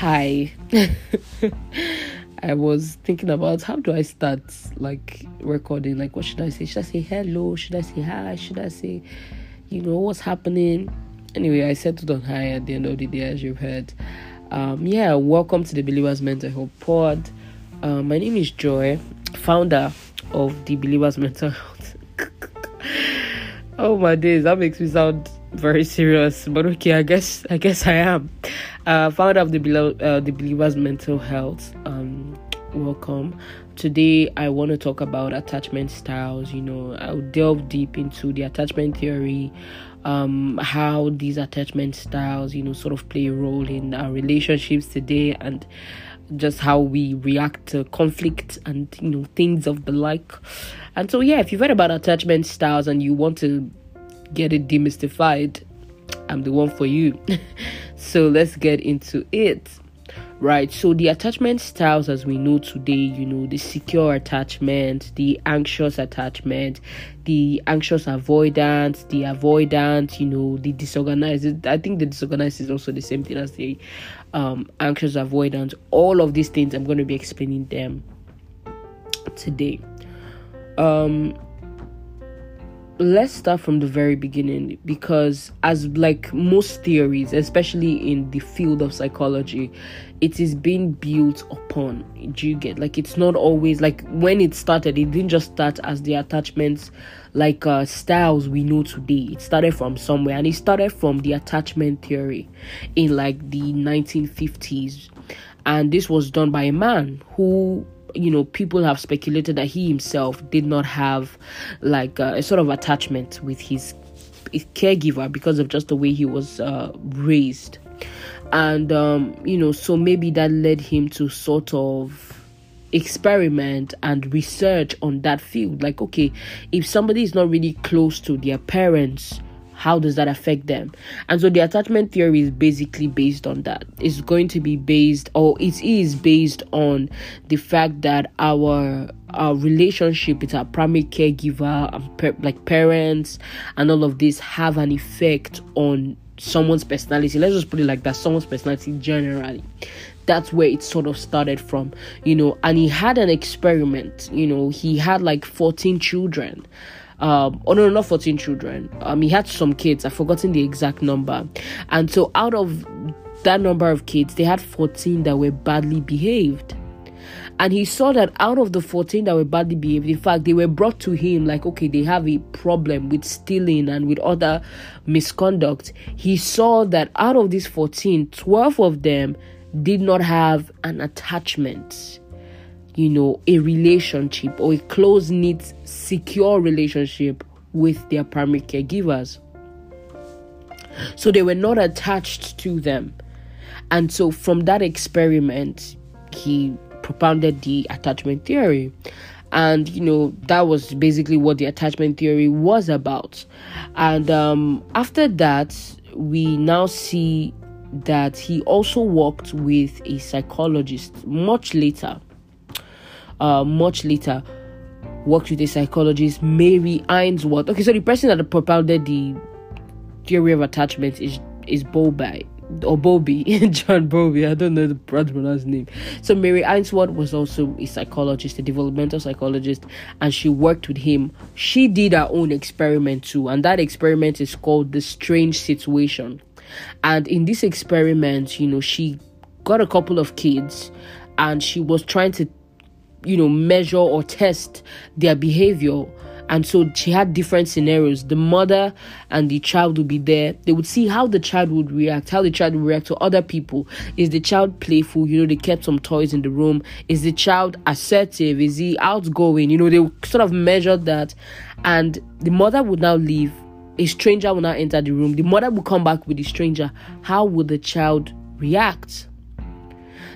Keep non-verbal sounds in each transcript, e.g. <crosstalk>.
Hi. <laughs> I was thinking about how do I start like recording? Like, what should I say? Should I say hello? Should I say hi? Should I say, you know, what's happening? Anyway, I settled on hi at the end of the day, as you've heard. Um, yeah, welcome to the Believers Mental Health Pod. Uh, my name is Joy, founder of the Believers Mental Health. Oh my days, that makes me sound very serious, but okay, I guess I guess I am. Uh, founder of the uh, the Believers Mental Health. Um, welcome. Today, I want to talk about attachment styles. You know, I'll delve deep into the attachment theory, um, how these attachment styles, you know, sort of play a role in our relationships today, and just how we react to conflict and you know things of the like. And so, yeah, if you've heard about attachment styles and you want to get it demystified, I'm the one for you. <laughs> so let's get into it. Right, so the attachment styles as we know today, you know, the secure attachment, the anxious attachment, the anxious avoidance, the avoidant, you know, the disorganized. I think the disorganized is also the same thing as the um, anxious avoidance. All of these things, I'm going to be explaining them today. Um, let's start from the very beginning because as like most theories especially in the field of psychology it is being built upon. Do you get like it's not always like when it started it didn't just start as the attachments like uh styles we know today. It started from somewhere and it started from the attachment theory in like the 1950s and this was done by a man who you know people have speculated that he himself did not have like uh, a sort of attachment with his, his caregiver because of just the way he was uh, raised. And um, you know so maybe that led him to sort of experiment and research on that field. Like okay if somebody is not really close to their parents how does that affect them? And so the attachment theory is basically based on that. It's going to be based or it is based on the fact that our our relationship with our primary caregiver and like parents and all of this have an effect on someone's personality. Let's just put it like that someone's personality generally. That's where it sort of started from you know and he had an experiment you know he had like 14 children um oh no not 14 children. Um he had some kids. I've forgotten the exact number. And so out of that number of kids they had 14 that were badly behaved. And he saw that out of the 14 that were badly behaved in fact they were brought to him like okay they have a problem with stealing and with other misconduct. He saw that out of these 14 12 of them did not have an attachment you know, a relationship or a close knit, secure relationship with their primary caregivers. So they were not attached to them. And so from that experiment, he propounded the attachment theory. And you know, that was basically what the attachment theory was about. And um, after that, we now see that he also worked with a psychologist much later uh, much later worked with a psychologist, Mary Ainsworth. Okay, so the person that propounded the theory of attachment is is Bowlby or Bowlby, <laughs> John Bowlby. I don't know the pronounce name. So Mary Ainsworth was also a psychologist, a developmental psychologist, and she worked with him. She did her own experiment too, and that experiment is called the strange situation. And in this experiment, you know, she got a couple of kids and she was trying to you know measure or test their behavior. And so she had different scenarios. The mother and the child would be there. They would see how the child would react how the child would react to other people. Is the child playful? You know they kept some toys in the room. Is the child assertive? Is he outgoing? You know they sort of measured that. And the mother would now leave. A stranger would now enter the room. The mother would come back with the stranger. How would the child react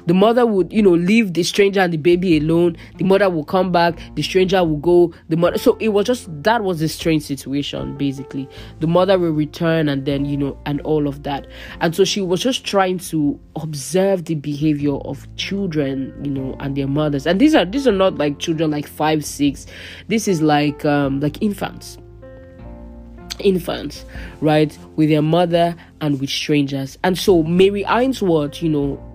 the mother would, you know, leave the stranger and the baby alone. The mother will come back. The stranger will go. The mother. So it was just that was a strange situation, basically. The mother will return, and then you know, and all of that. And so she was just trying to observe the behavior of children, you know, and their mothers. And these are these are not like children like five, six. This is like um like infants infants, right, with their mother and with strangers. And so Mary Ainsworth, you know,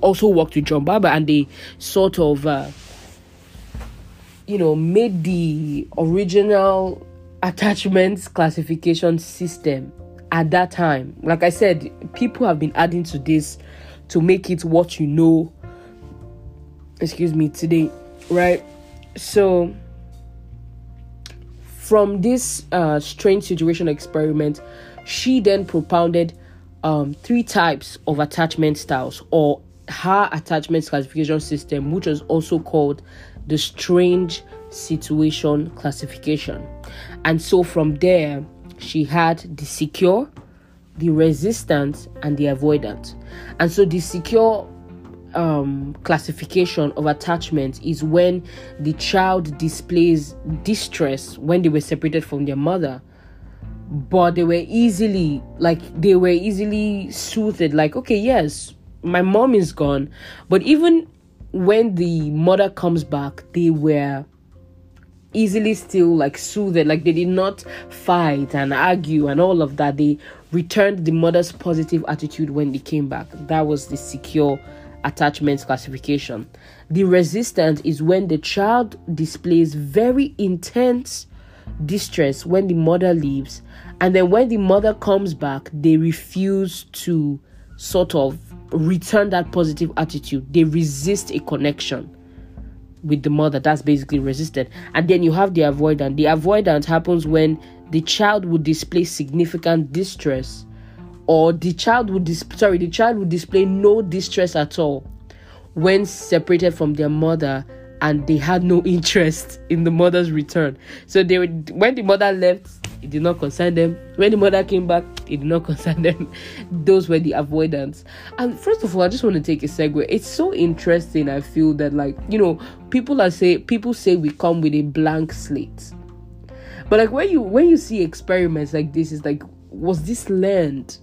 also worked with John Bowlby and they sort of, uh, you know, made the original attachments classification system at that time. Like I said, people have been adding to this to make it what you know. Excuse me, today, right? So, from this uh, strange situation experiment, she then propounded um, three types of attachment styles or her attachment classification system, which was also called the strange situation classification. And so from there, she had the secure, the resistant, and the avoidant. And so the secure um, classification of attachment is when the child displays distress when they were separated from their mother but they were easily like they were easily soothed like okay yes my mom is gone but even when the mother comes back they were easily still like soothed. Like they did not fight and argue and all of that. They returned the mother's positive attitude when they came back. That was the secure attachment classification. The resistant is when the child displays very intense distress when the mother leaves and then when the mother comes back they refuse to sort of return that positive attitude they resist a connection with the mother. That's basically resisted. And then you have the avoidant the avoidant happens when the child would display significant distress or the child would dis- sorry the child would display no distress at all when separated from their mother and they had no <laughs> interest in the mother's return. So they would when the mother left it did not concern them. When the mother came back, it did not <laughs> concern them. Those were the avoidance. And first of all, I just want to take a segue. It's so interesting. I feel that like you know, people are say people say we come with a blank slate, but like when you when you see experiments like this, it's like was this learned?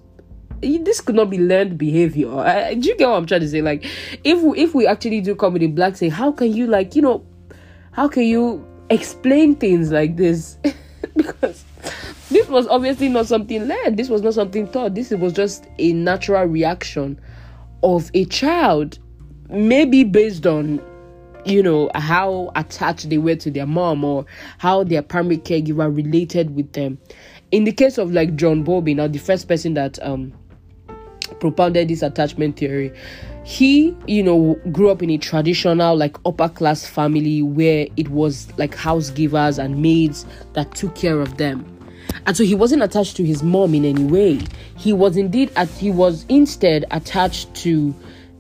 this could not be learned behavior. I, do you get what I'm trying to say? Like, if we, if we actually do come with a blank slate, how can you like you know, how can you explain things like this? <laughs> was obviously not something learned. This was not something taught. This was just a natural reaction of a child, maybe based on you know how attached they were to their mom or how their primary caregiver related with them. In the case of like John Bowlby, now the first person that um propounded this attachment theory, he you know grew up in a traditional like upper class family where it was like house givers and maids that took care of them and so he wasn't attached to his mom in any way. He was indeed at he was instead attached to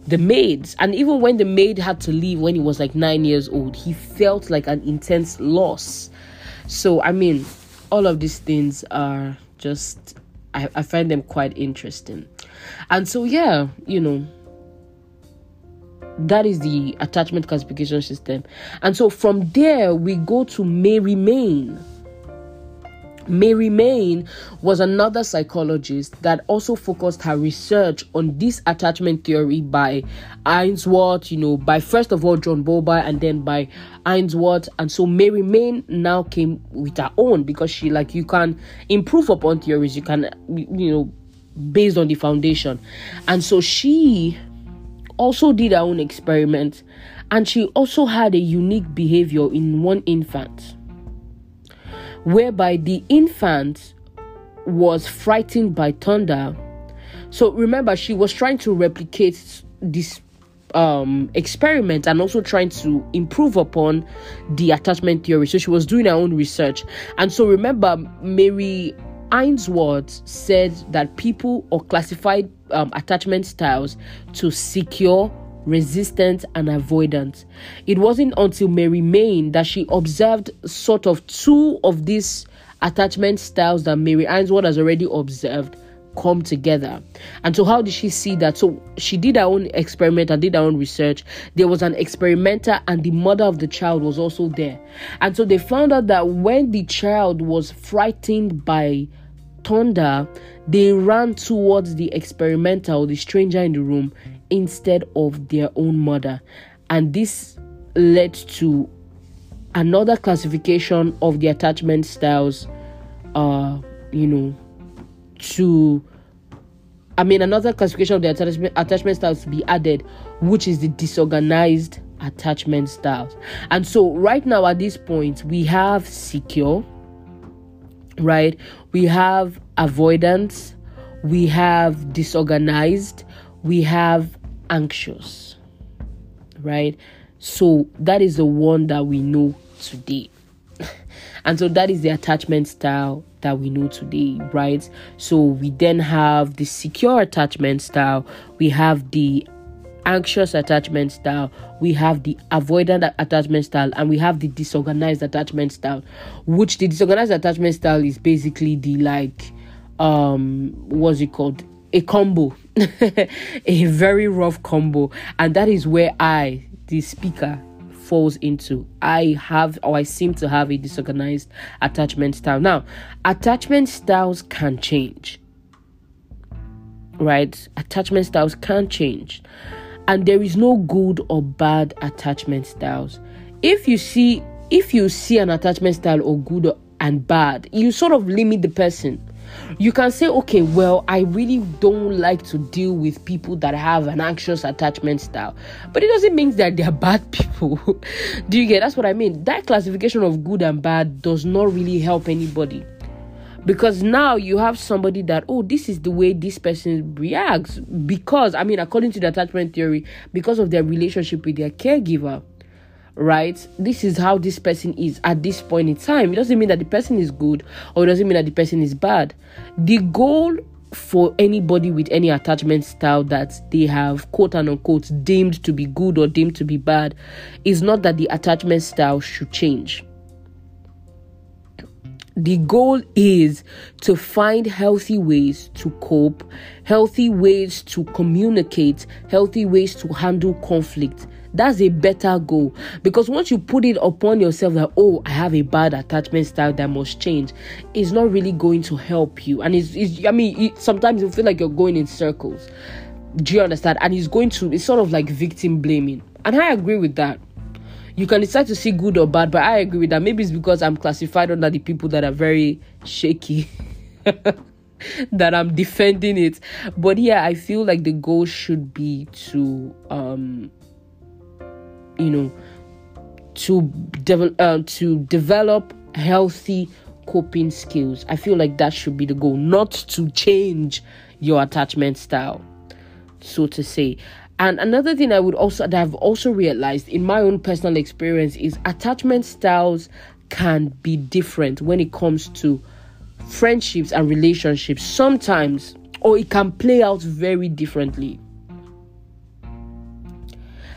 the maids. And even when the maid had to leave when he was like nine years old he felt like an intense loss. So i mean all of these things are just I, I find them quite interesting. And so yeah you know that is the attachment classification system. And so from there we go to mary main Mary Main was another psychologist that also focused her research on this attachment theory by Ainsworth, you know, by first of all John Bowlby and then by Ainsworth. And so Mary Main now came with her own because she like you can improve upon theories, you can you know, based on the foundation. And so she also did her own experiment and she also had a unique behavior in one infant whereby the infant was frightened by thunder. So remember, she was trying to replicate this um, experiment and also trying to improve upon the attachment theory. So she was doing her own research. And so remember, Mary Ainsworth said that people or classified um, attachment styles to secure resistant, and avoidant. It wasn't until Mary Main that she observed sort of two of these attachment styles that Mary Ainsworth has already observed come together. And so, how did she see that? So, she did her own experiment and did her own research. There was an experimenter, and the mother of the child was also there. And so, they found out that when the child was frightened by thunder, they ran towards the experimenter or the stranger in the room instead of their own mother. And this led to another classification of the attachment styles, uh, you know, to I mean, another classification of the attachment, attachment styles to be added, which is the disorganized attachment styles. And so, right now at this point, we have secure, right? We have avoidance, we have disorganized, we have anxious, right? So, that is the one that we know today. <laughs> and so, that is the attachment style that we know today, right? So we then have the secure attachment style, we have the anxious attachment style, we have the avoidant attachment style, and we have the disorganized attachment style. Which the disorganized attachment style is basically the like um what's it called? A combo, <laughs> a very rough combo, and that is where I, the speaker, falls into. I have or I seem to have a disorganized attachment style. Now, attachment styles can change. Right? Attachment styles can change. And there is no good or bad attachment styles. If you see if you see an attachment style or good and bad, you sort of limit the person you can say, okay, well, I really don't like to deal with people that have an anxious attachment style, but it doesn't mean that they're bad <laughs> people. Do you get? That's what I mean. That classification of good and bad does not really help anybody because now you have somebody that oh this is the way this person reacts because i mean according to the attachment theory because of their relationship with their caregiver right? This is how this person is at this point in time. It doesn't mean that the person is good or it doesn't mean that the person is bad. The goal for anybody with any attachment style that they have quote unquote deemed to be good or deemed to be bad is not that the attachment style should change. The goal is to find healthy ways to cope, healthy ways to communicate, healthy ways to handle conflict that's a better goal. Because once you put it upon yourself that oh i have a bad attachment style that must change it's not really going to help you. And it's, it's i mean it, sometimes you feel like you're going in circles. Do you understand? And it's going to it's sort of like victim blaming. And i agree with that. You can decide to see good or bad but i agree with that. Maybe it's because i'm classified under the people that are very shaky <laughs> that I'm defending it. But yeah, I feel like the goal should be to um you know to develop uh, to develop healthy coping skills. I feel like that should be the goal not to change your attachment style so to say. And another thing i would also that i've also realized in my own personal experience is attachment styles can be different when it comes to friendships and relationships. Sometimes or it can play out very differently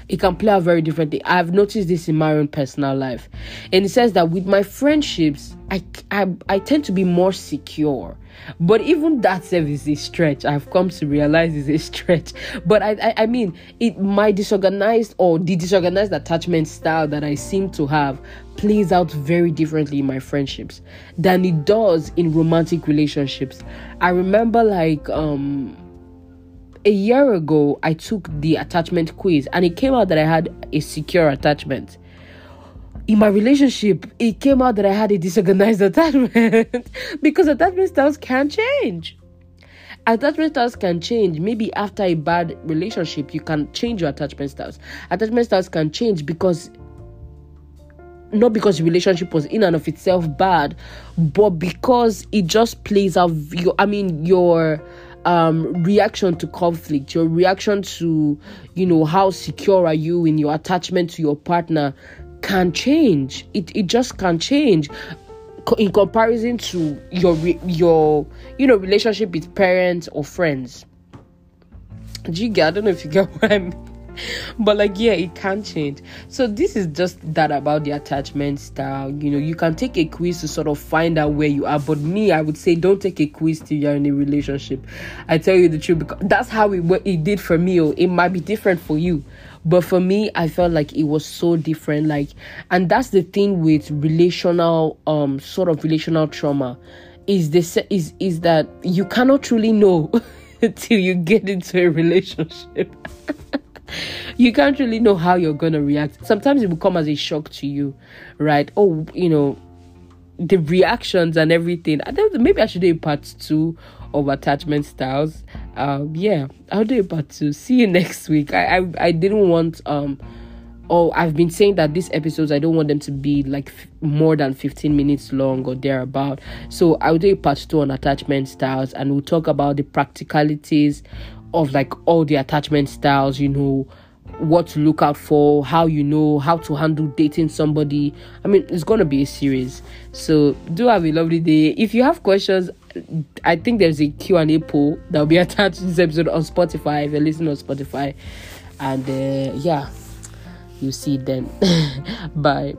it can play out very differently. I've noticed this in my own personal life. And it says that with my friendships, I, I, I tend to be more secure. But even that self is a stretch. I've come to realize is a <laughs> stretch. But I, I, I mean, it my disorganized or the disorganized attachment style that I seem to have plays out very differently in my friendships than it does in romantic relationships. I remember like um a year ago, I took the attachment quiz and it came out that I had a secure attachment. In my relationship, it came out that I had a disorganized <laughs> attachment because attachment styles can change. Attachment styles can change. Maybe after a bad relationship, you can change your attachment styles. Attachment styles can change because not because the relationship was in and of itself bad, but because it just plays out your I mean your um, reaction to conflict, your reaction to, you know, how secure are you in your attachment to your partner can change. It, it just can change in comparison to your your you know relationship with parents or friends. Do you get? I don't know if you get <laughs> what I mean. <laughs> but like yeah it can change. So this is just that about the attachment style. You know you can take a quiz to sort of find out where you are but me i would say don't take a quiz till you're in a relationship. I tell you the truth because that's how it, it did for me oh, it might be different for you but for me i felt like it was so different like and that's the thing with relational um sort of relational trauma is this is is that you cannot truly know <laughs> till you get into a relationship <laughs> <laughs> you can't really know how you're gonna react. Sometimes it will come as a shock to you, right? Oh, you know, the reactions and everything. I don't maybe I should do a part two of attachment styles. um yeah i'll do a part two see you <laughs> next week i i, I didn't want um oh i've been saying that these episodes i don't want them to be like f- more than 15 minutes long or thereabout so i'll do a part two on attachment styles and we'll talk about the practicalities of like all the attachment styles you know what to look out for how you know how to handle dating somebody. I mean it's gonna be a series. So do have a lovely day. If you have questions i think there's a q&a poll that will be <laughs> attached to this episode on spotify. If you're listening on spotify. And uh, yeah you see it then. <laughs> Bye